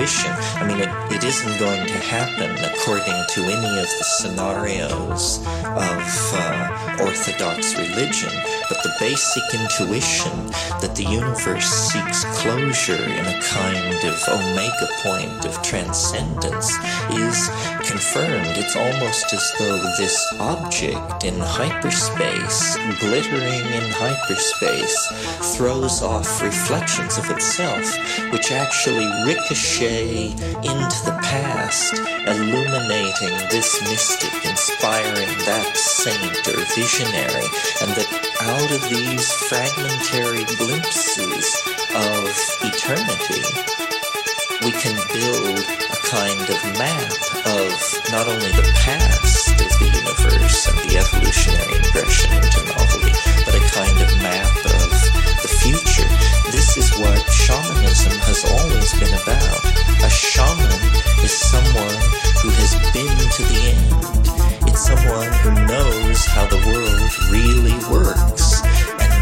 intuition. I mean, it, it isn't going to happen according to any of the scenarios of uh, Orthodox religion, but the basic intuition that the universe seeks closure in a kind of omega point of transcendence is confirmed. It's almost as though this object in hyperspace, glittering in hyperspace, throws off reflections of itself, which actually ricochet into the past, illuminating this mystic, inspiring that saint or visionary, and that out of these fragmentary glimpses of eternity, we can build a kind of map of not only the past of the universe and the evolutionary ingression into novelty, but a kind of map of the future. This is what shamanism has always been about. A shaman is someone who has been to the end. It's someone who knows how the world really works.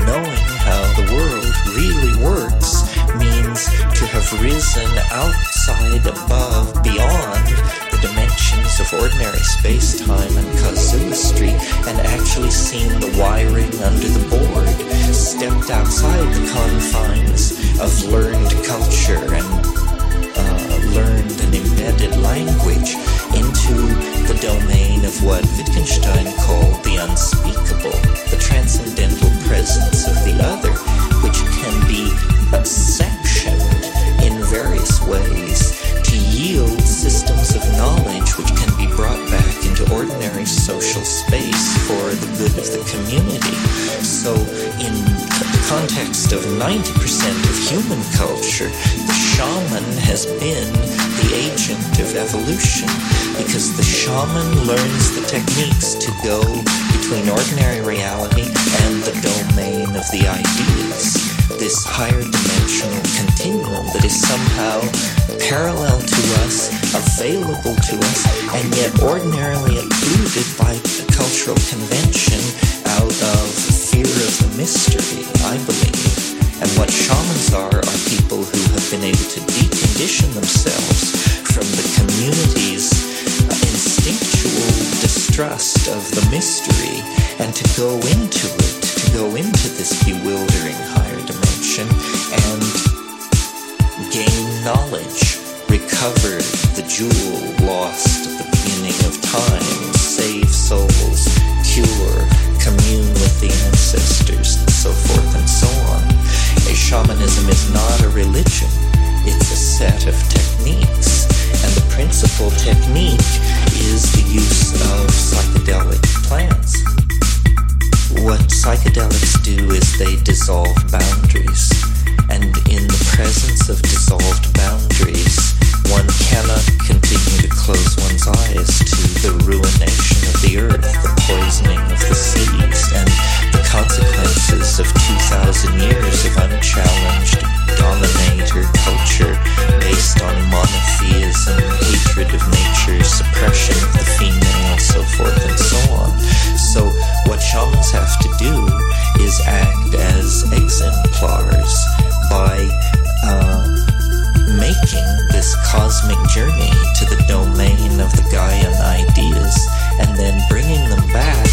Knowing how the world really works means to have risen outside, above, beyond the dimensions of ordinary space-time and casuistry and actually seen the wiring under the board, stepped outside the confines of learned culture and learned and embedded language into the domain of what Wittgenstein called the unspeakable, the transcendental presence of the other, which can be sectioned in various ways to yield systems of knowledge which can be brought back into ordinary social space for the good of the community. So, in context of 90% of human culture, the shaman has been the agent of evolution because the shaman learns the techniques to go between ordinary reality and the domain of the ideas. This higher dimensional continuum that is somehow parallel to us, available to us, and yet ordinarily occluded by the cultural convention out of of the mystery, I believe. And what shamans are are people who have been able to decondition themselves from the community's instinctual distrust of the mystery and to go into it, to go into this bewildering higher dimension and gain knowledge, recover the jewel lost at the beginning of time, save souls, cure, commune with the ancestors, and so forth and so on. A shamanism is not a religion, it's a set of techniques. And the principal technique is the use of psychedelic plants. What psychedelics do is they dissolve boundaries. And in the presence of dissolved boundaries, one cannot continue to close one's eyes to the ruination of the earth, the poisoning of the seas, and the consequences of 2,000 years of unchallenged dominator culture based on monotheism, hatred of nature, suppression of the female, and so forth and so on. So, what shamans have to do is act as exemplars by uh, making this cosmic journey to the domain of the Gaian ideas and then bringing them back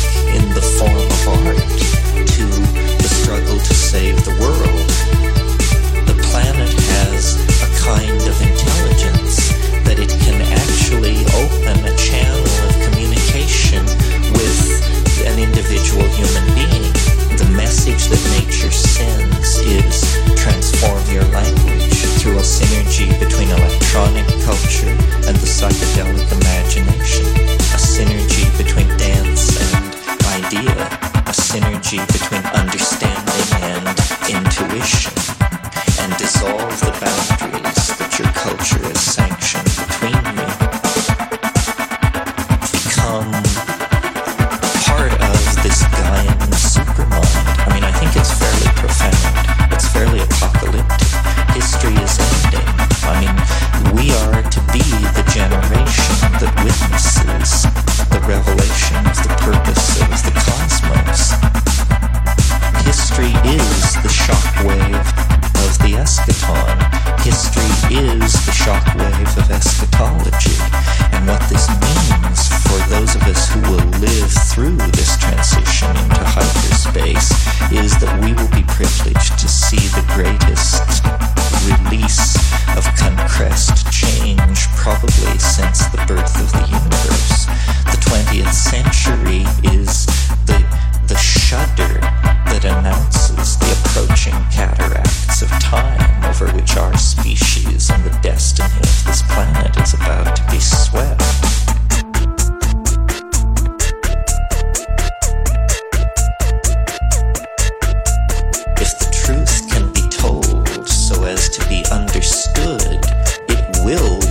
planet